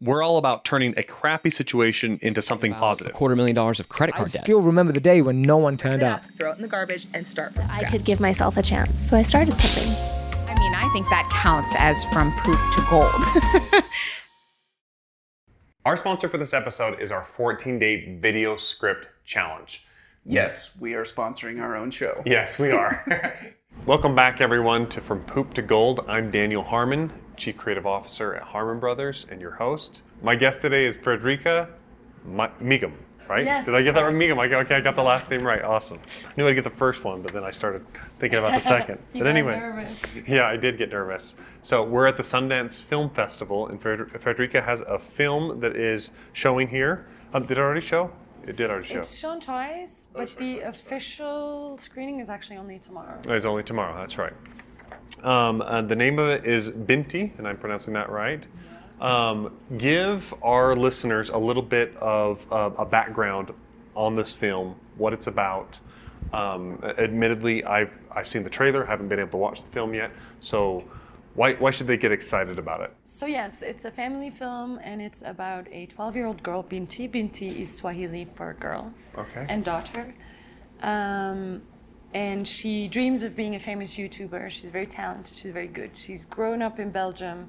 We're all about turning a crappy situation into something A positive. quarter million dollars of credit I card debt. still remember the day when no one turned up. throw it in the garbage, and start from scratch. I could give myself a chance, so I started something. I mean, I think that counts as from poop to gold. Our sponsor for this episode is our 14 day video script challenge. Yes, we are sponsoring our own show. Yes, we are. Welcome back, everyone, to From Poop to Gold. I'm Daniel Harmon, Chief Creative Officer at Harmon Brothers, and your host. My guest today is Frederike Migom, right? Yes, Did I get that right? Migom. I okay, I got the last name right. Awesome. I knew I'd get the first one, but then I started thinking about the second. You but anyway, nervous. yeah, I did get nervous. So we're at the Sundance Film Festival, and Frederike has a film that is showing here. Um, did it already show? It did already show. It's shown twice, but the official screening is actually only tomorrow. It's only tomorrow. That's right. Um, uh, the name of it is Binti, and I'm pronouncing that right. Um, give our listeners a little bit of uh, a background on this film, what it's about. Um, admittedly, I've I've seen the trailer, haven't been able to watch the film yet. So, why why should they get excited about it? So yes, it's a family film, and it's about a 12-year-old girl, Binti. Binti is Swahili for girl Okay. and daughter. Um, and she dreams of being a famous YouTuber. She's very talented. She's very good. She's grown up in Belgium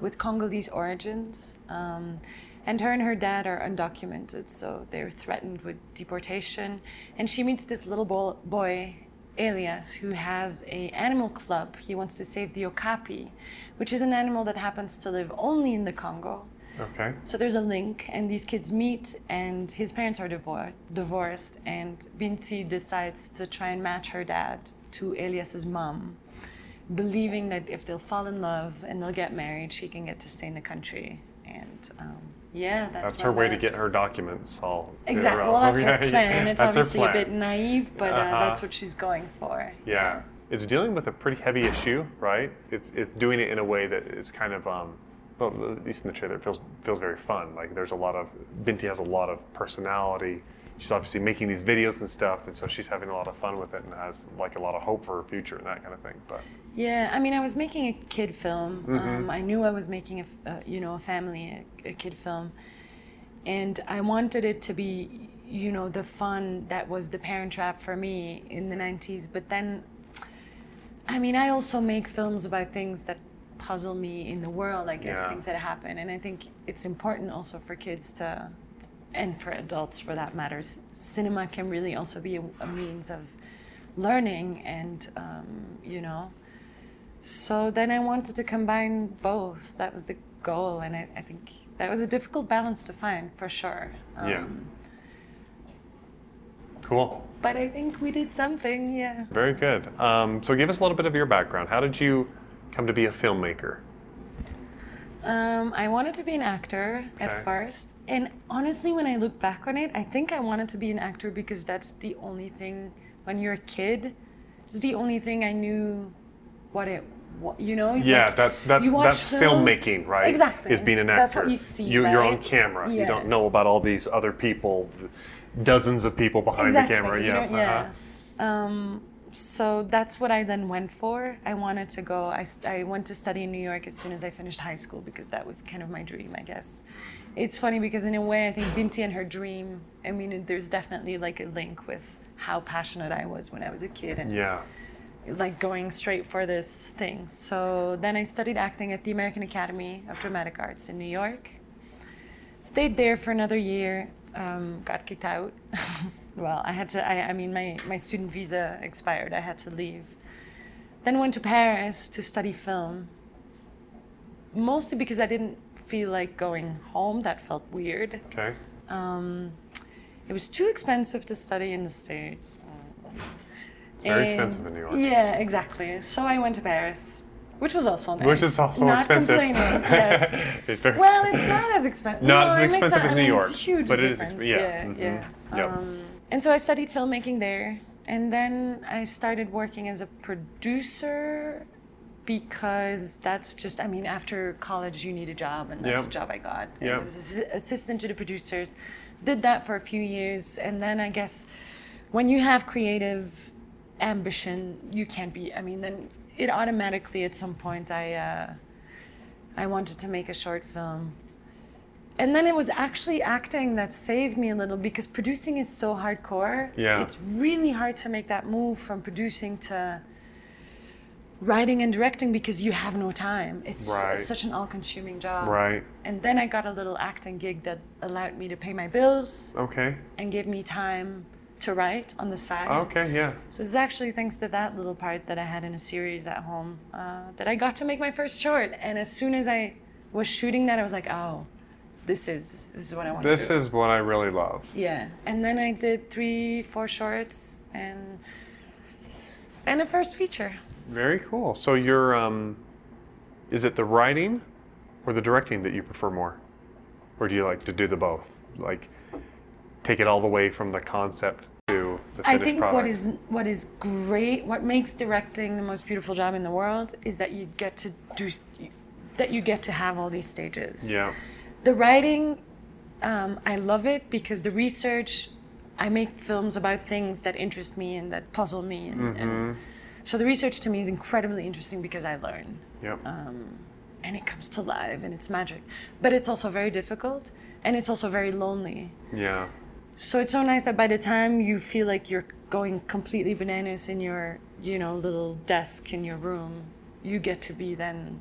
with Congolese origins. Um, and her and her dad are undocumented, so they're threatened with deportation. And she meets this little bo- boy, Elias, who has a animal club. He wants to save the okapi, which is an animal that happens to live only in the Congo. Okay. So there's a link, and these kids meet, and his parents are divor- divorced, and Binti decides to try and match her dad to Elias's mom, believing that if they'll fall in love and they'll get married, she can get to stay in the country. And um, yeah, that's, That's her way the- to get her documents all. Exactly. Well, that's her Yeah, yeah. plan. It's obviously a bit naive, but uh, Uh-huh. that's what she's going for. Yeah, it's dealing with a pretty heavy issue, right? It's it's doing it in a way that is kind of, um, well, at least in the trailer, it feels feels very fun. Like there's a lot of Binti has a lot of personality. She's obviously making these videos and stuff, and so she's having a lot of fun with it and has like a lot of hope for her future and that kind of thing. But Yeah, I mean, I was making a kid film. Mm-hmm. Um, I knew I was making a, uh, you know, a family, a, a kid film, and I wanted it to be, you know, the fun that was the Parent Trap for me in the '90s. But then, I mean, I also make films about things that puzzle me in the world. I guess Yeah. things that happen, and I think it's important also for kids to, and for adults for that matter. s- Cinema can really also be a, a means of learning and, um, you know. So then I wanted to combine both. That was the goal, and I, I think that was a difficult balance to find for sure. Um, yeah, cool, But I think we did something, yeah. very good. Um, so give us a little bit of your background. How did you come to be a filmmaker? Um, I wanted to be an actor Okay. at first, and honestly, when I look back on it, I think I wanted to be an actor because that's the only thing. When you're a kid, it's the only thing I knew what it. What, you know? Yeah, like, that's that's that's films- filmmaking, right? Exactly. Is being an actor. That's what you see. You, You're on camera. You don't know about all these other people, dozens of people behind exactly. the camera. Yeah. don't- yeah. uh-huh. Um, so that's what I then went for. I wanted to go. I went to study in New York as soon as I finished high school because that was kind of my dream, I guess. It's funny because in a way, I think Binti and her dream. I mean, there's definitely like a link with how passionate I was when I was a kid and Yeah. like going straight for this thing. So then I studied acting at the American Academy of Dramatic Arts in New York. Stayed there for another year. Um, got kicked out. well, I had to. I, I mean, my my student visa expired. I had to leave. Then went to Paris to study film. Mostly because I didn't feel like going home. That felt weird. Okay. Um, it was too expensive to study in the States. It's very And- expensive in New York. Yeah, exactly. So I went to Paris, which was also nice. Which is also not expensive. complaining. Yes. it's well, it's not as expensive. Not no, as expensive as I New mean, York, It's a huge but it is difference. yeah, yeah, mhm, yeah. yep. And so I studied filmmaking there, and then I started working as a producer because that's just I mean after college you need a job and that's Yep. the job I got. And. I was assistant to the producers. Did that for a few years and then I guess when you have creative ambition you can't be I mean then it automatically at some point I uh, I wanted to make a short film and then it was actually acting that saved me a little because producing is so hardcore. Yeah. It's really hard to make that move from producing to writing and directing because you have no time. It's, Right. it's such an all-consuming job. Right. And then I got a little acting gig that allowed me to pay my bills Okay. and gave me time to write on the side. Okay. Yeah. So it's actually thanks to that little part that I had in a series at home uh, that I got to make my first short. And as soon as I was shooting that, I was like, oh, this is this is what I want This to do. is what I really love. yeah. And then I did three, four shorts and and a first feature. Very cool. So you're, um, is it the writing or the directing that you prefer more, or do you like to do the both? Like, take it all the way from the concept to the finished I think product. what is what is great, what makes directing the most beautiful job in the world, is that you get to do, that you get to have all these stages. Yeah. The writing, um, I love it because the research, I make films about things that interest me and that puzzle me. And, Mm-hmm. and so the research to me is incredibly interesting because I learn Yep. and it comes to life and it's magic. But it's also very difficult and it's also very lonely. yeah. So it's so nice that by the time you feel like you're going completely bananas in your, you know, little desk in your room, you get to be then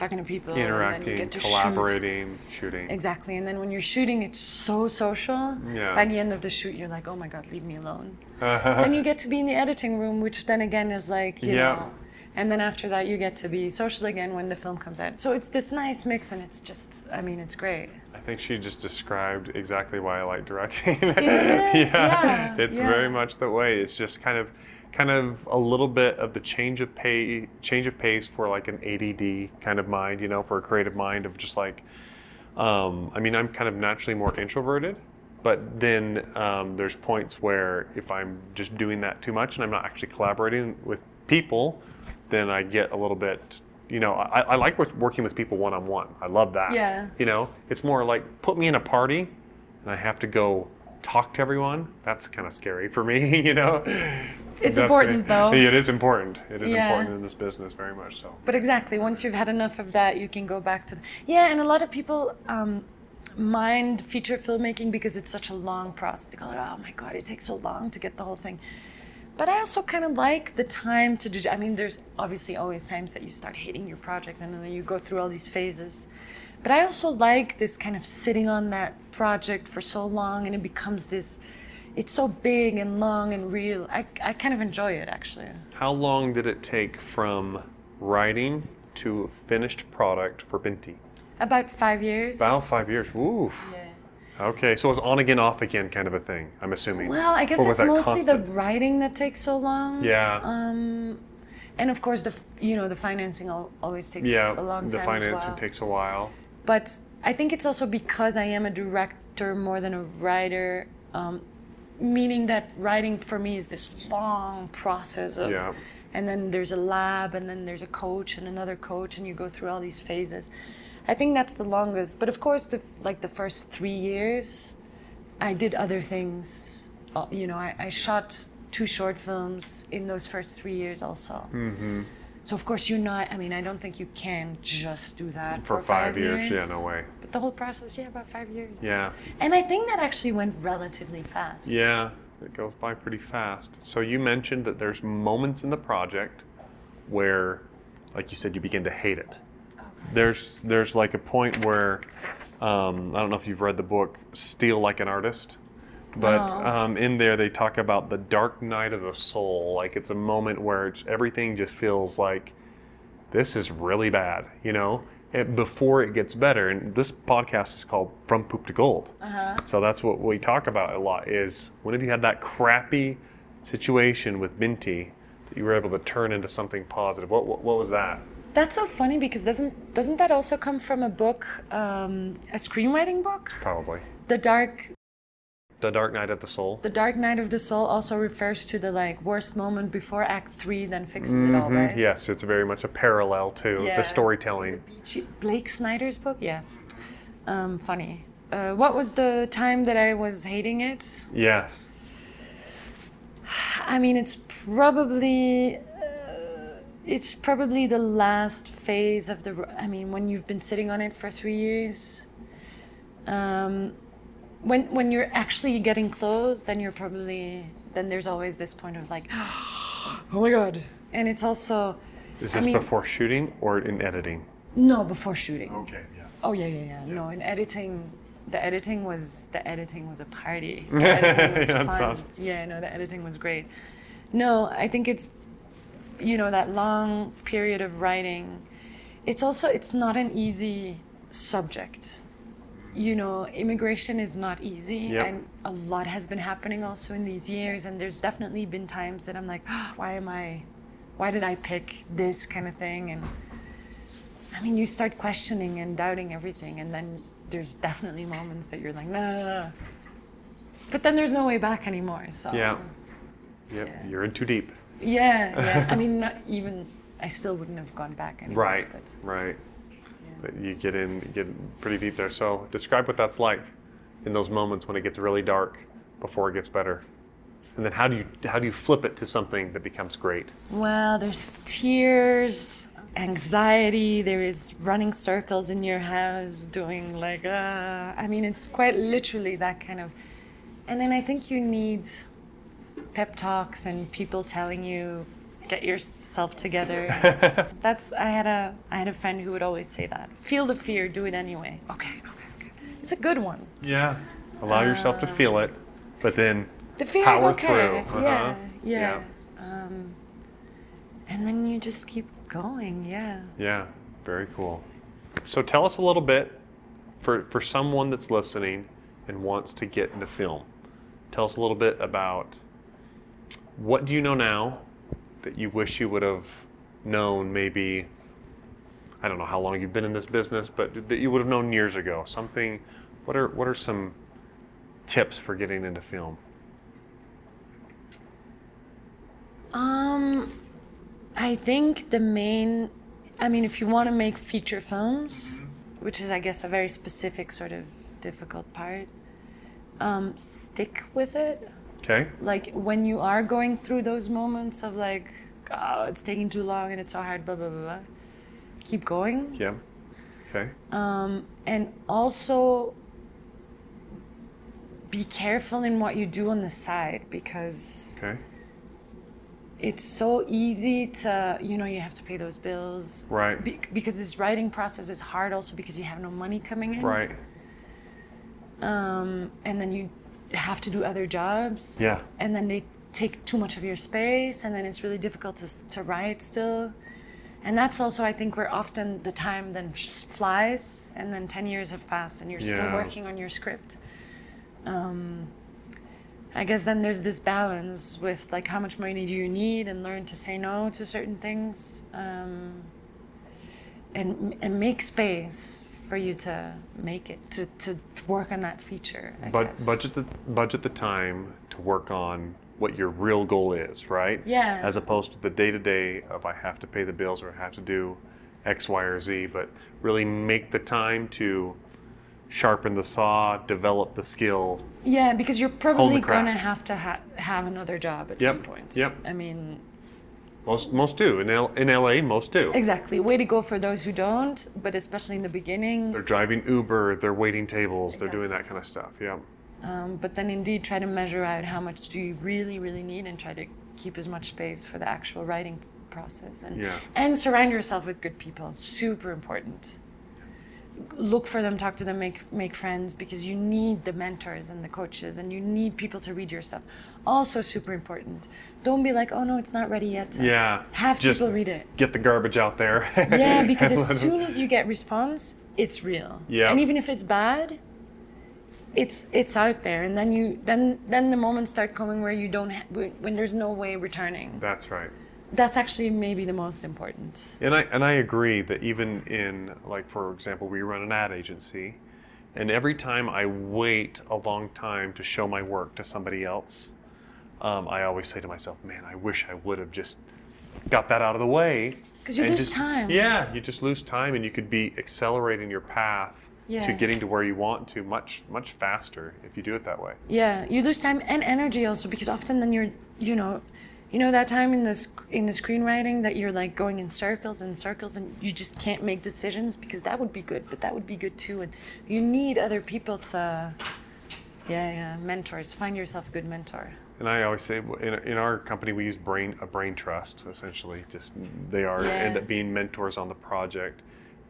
talking to people and then you Interacting, get to shoot. collaborating, shooting. Exactly. And then when you're shooting, it's so social. Yeah. By the end of the shoot, you're like, oh my God, leave me alone. then you get to be in the editing room, which then again is like, you Yeah. know. And then after that, you get to be social again when the film comes out. So it's this nice mix, and it's just, I mean, it's great. I think she just described exactly why I like directing. Isn't it? yeah, Yeah, it's yeah. very much the way. It's just kind of, kind of a little bit of the change of pay, change of pace for like an ADD kind of mind, you know, for a creative mind of just like, um, I mean, I'm kind of naturally more introverted, but then um, there's points where if I'm just doing that too much and I'm not actually collaborating with people, then I get a little bit. You know, I, I like working with people one on one. I love that. Yeah. You know, it's more like put me in a party and I have to go talk to everyone. That's kind of scary for me, you know. It's That's important, though. It is important. It is Yeah. important in this business, very much so. But exactly, once you've had enough of that, you can go back to. The, yeah, and a lot of people um, mind feature filmmaking because it's such a long process. They go, oh my God, it takes so long to get the whole thing. But I also kind of like the time to do. I mean, there's obviously always times that you start hating your project and then you go through all these phases. But I also like this kind of sitting on that project for so long and it becomes this. It's so big and long and real. I, I kind of enjoy it actually. How long did it take from writing to a finished product for Binti? About five years. About five years. Ooh. Yeah. Okay, so it was on again, off again kind of a thing. I'm assuming. Well, I guess it's mostly the writing that takes so long. Yeah. Um, and of course, the you know the financing always takes yeah. a long the time financing as well. takes a while. But I think it's also because I am a director more than a writer, um, meaning that writing for me is this long process of. Yeah. And then there's a lab, and then there's a coach, and another coach, and you go through all these phases. I think that's the longest. But of course, the, like the first three years, I did other things. Uh, you know, I, I shot two short films in those first three years also. Mm-hmm. So of course you're not. I mean, I don't think you can just do that For for, five years, yeah, no way. But the whole process, yeah, about five years. Yeah. And I think that actually went relatively fast. Yeah, it goes by pretty fast. So you mentioned that there's moments in the project where, like you said, you begin to hate it. There's there's like a point where um, I don't know if you've read the book Steal Like an Artist, but No. um, in there they talk about the dark night of the soul. Like it's a moment where it's, everything just feels like this is really bad, you know, and before it gets better. And this podcast is called From Poop to Gold. So that's what we talk about a lot is when have you had that crappy situation with Binti that you were able to turn into something positive? What, what, what was that? That's so funny because doesn't doesn't that also come from a book, um, a screenwriting book? Probably. The dark The Dark Night of the Soul. the dark night of the soul also refers to the like worst moment before Act Three, then fixes it all, right? Mhm, Yes, it's very much a parallel to Yeah. the storytelling. Beachy- Blake Snyder's book, yeah. Um, funny. Uh, what was the time that I was hating it? Yeah. I mean, it's probably uh, it's probably the last phase of the. I mean, when you've been sitting on it for three years, Um, when when you're actually getting close, then you're probably then there's always this point of like, oh my god, and it's also. Is I this mean- before shooting or in editing? No, before shooting. Okay, yeah. Oh yeah, yeah, yeah. No, in editing, the editing was the editing was a party. The editing was That's fun. awesome. Yeah, no, the editing was great. No, I think it's you know that long period of writing. It's also it's not an easy subject. You know, immigration is not easy, Yep. and a lot has been happening also in these years. And there's definitely been times that I'm like, ah, why am I, why did I pick this kind of thing? And I mean, you start questioning and doubting everything, and then there's definitely moments that you're like, nah. But then there's no way back anymore. So Yeah. Yep, Yeah. you're in too deep. yeah, yeah. I mean, not even I still wouldn't have gone back anymore. Right, But right. You get in, get pretty deep there. So describe what that's like in those moments when it gets really dark before it gets better. And then how do you how do you flip it to something that becomes great? well, there's tears, anxiety. There is running circles in your house, doing like, uh, I mean, it's quite literally that kind of. And then I think you need pep talks and people telling you get yourself together that's i had a i had a friend who would always say that feel the fear do it anyway okay okay okay it's a good one Yeah. Allow yourself to feel it, but then the fear is power okay through. yeah Uh-huh. yeah, Um, and then you just keep going yeah Yeah, very cool. So tell us a little bit for for someone that's listening and wants to get into film. Tell us a little bit about what do you know now that you wish you would have known maybe I don't know how long you've been in this business, but that you would have known years ago. Something what are what are some tips for getting into film? Um, I think the main, I mean, if you want to make feature films, which is, I guess, a very specific sort of difficult part, um, stick with it. Okay? Like when you are going through those moments of like, oh, it's taking too long and it's so hard, blah blah blah, blah keep going. Yeah. Okay. Um, and also be careful in what you do on the side because Okay. it's so easy to you know you have to pay those bills Right. Be- because this writing process is hard also because you have no money coming in Right. um, and then you have to do other jobs. Yeah. and then they take too much of your space and then it's really difficult to, to write still. And that's also i think where often the time then flies and then 10 years have passed and you're still working on your script. Um, i guess then there's this balance with like how much money do you need and learn to say no to certain things um, and, and make space for you to make it to, to work on that feature I But guess. budget the budget the time to work on what your real goal is, right? Yeah. As opposed to the day to day of I have to pay the bills or I have to do X, Y, or Z, but really make the time to sharpen the saw, develop the skill. Yeah, because you're probably gonna have to ha- have another job at Yep, some point. yep. I mean, Most most do in L- in LA. Most do. exactly. Way to go for those who don't, but especially in the beginning. They're driving Uber. They're waiting tables. They're doing that kind of stuff. Yeah. Um, but then indeed try to measure out how much do you really, really need, and try to keep as much space for the actual writing process. And Yeah. and surround yourself with good people. Super important. Look for them, talk to them, make make friends because you need the mentors and the coaches, and you need people to read your stuff. Also super important. Don't be like, oh no, it's not ready yet. Yeah. Have Just people read it. Get the garbage out there. Yeah, because as soon as you get response, it's real. Yeah. And even if it's bad, it's it's out there, and then you then then the moments start coming where you don't ha- when when there's no way returning. That's right. That's actually maybe the most important. And I and I agree that even in like for example, we run an ad agency, and every time I wait a long time to show my work to somebody else, um, I always say to myself, "Man, I wish I would have just got that out of the way." 'Cause you lose just- time. Yeah, you just lose time, and you could be accelerating your path to getting to where you want to much much faster if you do it that way. Yeah, you lose time and energy also because often then you're you know you know that time in the sc- in the screenwriting that you're like going in circles and circles and you just can't make decisions because that would be good, but that would be good too, and you need other people to, yeah, yeah, mentors. Find yourself a good mentor. And I always say in, in our company we use brain a brain trust essentially. Just they are Yeah. end up being mentors on the project,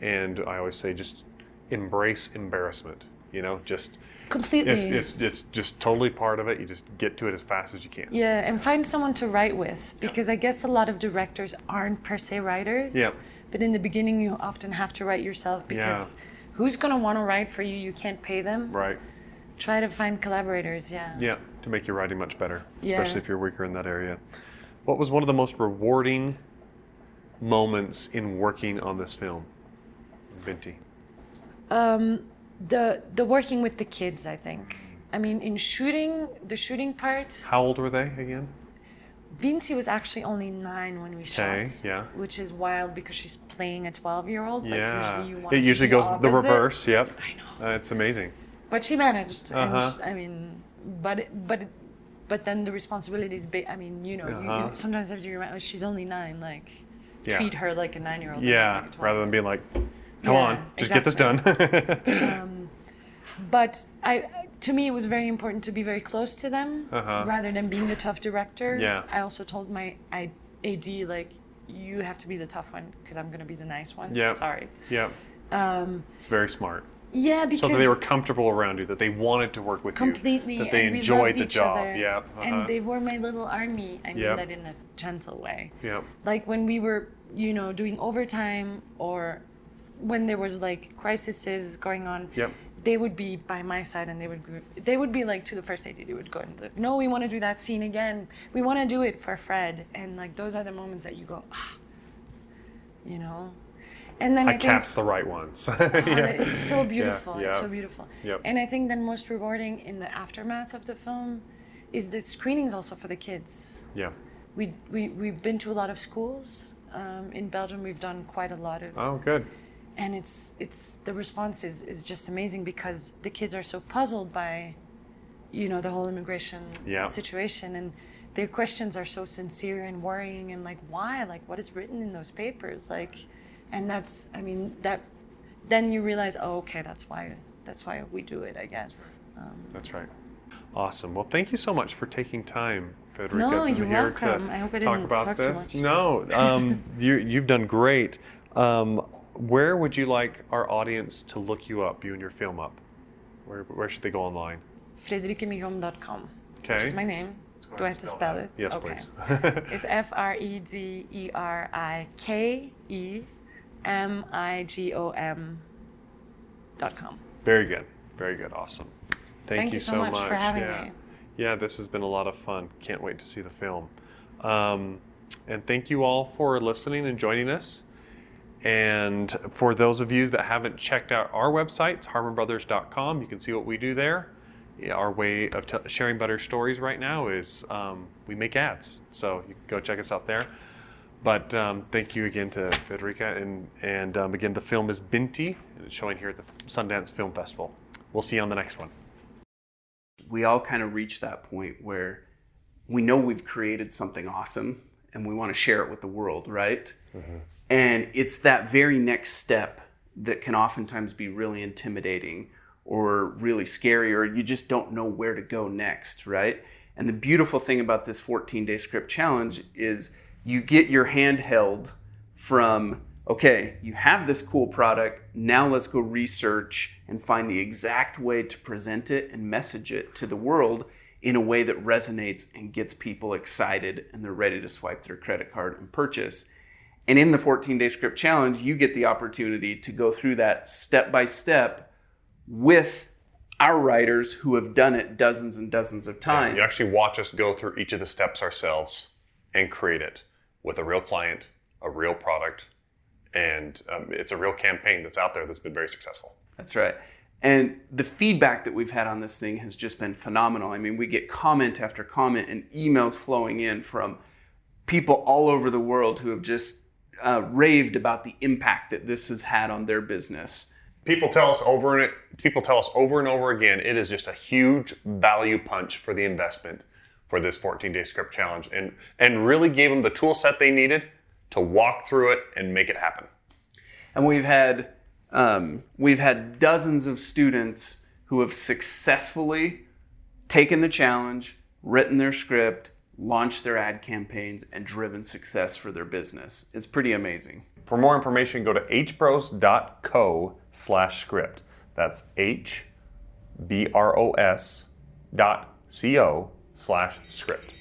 and I always say just embrace embarrassment. You know, just Completely. it's, it's it's just totally part of it. You just get to it as fast as you can. Yeah, and find someone to write with because I guess a lot of directors aren't per se writers. Yeah. But in the beginning, you often have to write yourself because who's gonna want to write for you? You can't pay them. Right. Try to find collaborators. Yeah. Yeah, to make your writing much better, Yeah. especially if you're weaker in that area. What was one of the most rewarding moments in working on this film, Binti? Um, The the working with the kids, I think. I mean, in shooting the shooting part, How old were they again? Binti was actually only nine when we Okay, shot. yeah. Which is wild because she's playing a twelve-year-old. Like yeah, usually you want it usually goes the reverse. Yep, I know. uh, it's amazing. but she managed Uh-huh. sh- i mean but but but then the responsibility is big i mean you know you, Uh-huh. you sometimes have to remember oh, she's only nine like Yeah. treat her like a nine-year-old Yeah, like rather than being like, come Yeah, on, just get this done. but i to me it was very important to be very close to them Uh-huh. rather than being the tough director Yeah. i also told my I, ad like you have to be the tough one because i'm going to be the nice one Yeah. sorry yep. Um, it's very smart. yeah because So that they were comfortable around you, that they wanted to work with completely you, completely, that they and we enjoyed loved the each job. other Yeah. uh-huh. and they were my little army i mean Yep. that in a gentle way Yep. like when we were you know doing overtime or when there was like crises going on Yep. they would be by my side and they would be, they would be like to the first AD they would go and like no we want to do that scene again we want to do it for Fred and like those are the moments that you go ah you know and then I, I the right ones. Oh, Yeah. It's so beautiful. Yeah, It's so beautiful. Yep. And I think then most rewarding in the aftermath of the film is the screenings also for the kids. Yeah. We, we, we've been to a lot of schools. Um, in Belgium, we've done quite a lot of, Oh, good. And it's it's the response is, is just amazing because the kids are so puzzled by, you know, the whole immigration Yeah. situation, and their questions are so sincere and worrying, and like why, like what is written in those papers, like, and that's I mean that, then you realize oh okay that's why that's why we do it I guess. Um, That's right. Awesome. Well, thank you so much for taking time, Federica. No, you're welcome. I hope I didn't about talk too this. much. No, um, you, you've done great. Um, where would you like our audience to look you up, you and your film up? Where, where should they go online? FrederikeMigom.com. Which Okay. is my name. Do I ahead have to spell spell that. it? Yes, okay. please. it's F R E D E R I K E M I G O M dot com. Very good. Very good. Awesome. Thank, Thank you so much for having yeah. me. Yeah, this has been a lot of fun. Can't wait to see the film. Um, and thank you all for listening and joining us. And for those of you that haven't checked out our website, it's harmonbrothers.com. You can see what we do there. Our way of sharing better stories right now is um, we make ads. So you can go check us out there. But um, thank you again to Federica. And, and um, again, the film is Binti, and it's showing here at the Sundance Film Festival. We'll see you on the next one. we all kind of reach that point where we know we've created something awesome and we want to share it with the world, right? Mm-hmm. And it's that very next step that can oftentimes be really intimidating or really scary, or you just don't know where to go next, right? And the beautiful thing about this 14 day script challenge is you get your hand held from okay, you have this cool product, now let's go research and find the exact way to present it and message it to the world in a way that resonates and gets people excited and they're ready to swipe their credit card and purchase. And in the 14 day script challenge, you get the opportunity to go through that step by step with our writers who have done it dozens and dozens of times. You actually watch us go through each of the steps ourselves and create it with a real client, a real product, and um, it's a real campaign that's out there that's been very successful. That's right. And the feedback that we've had on this thing has just been phenomenal. I mean, we get comment after comment and emails flowing in from people all over the world who have just uh, raved about the impact that this has had on their business. People tell us over and people tell us over and over again it is just a huge value punch for the investment for this 14 day script challenge and, and really gave them the tool set they needed to walk through it and make it happen. And we've had um, we've had dozens of students who have successfully taken the challenge, written their script, launched their ad campaigns, and driven success for their business. It's pretty amazing. For more information, go to hbros.co slash script. That's H B R O S dot C O slash script.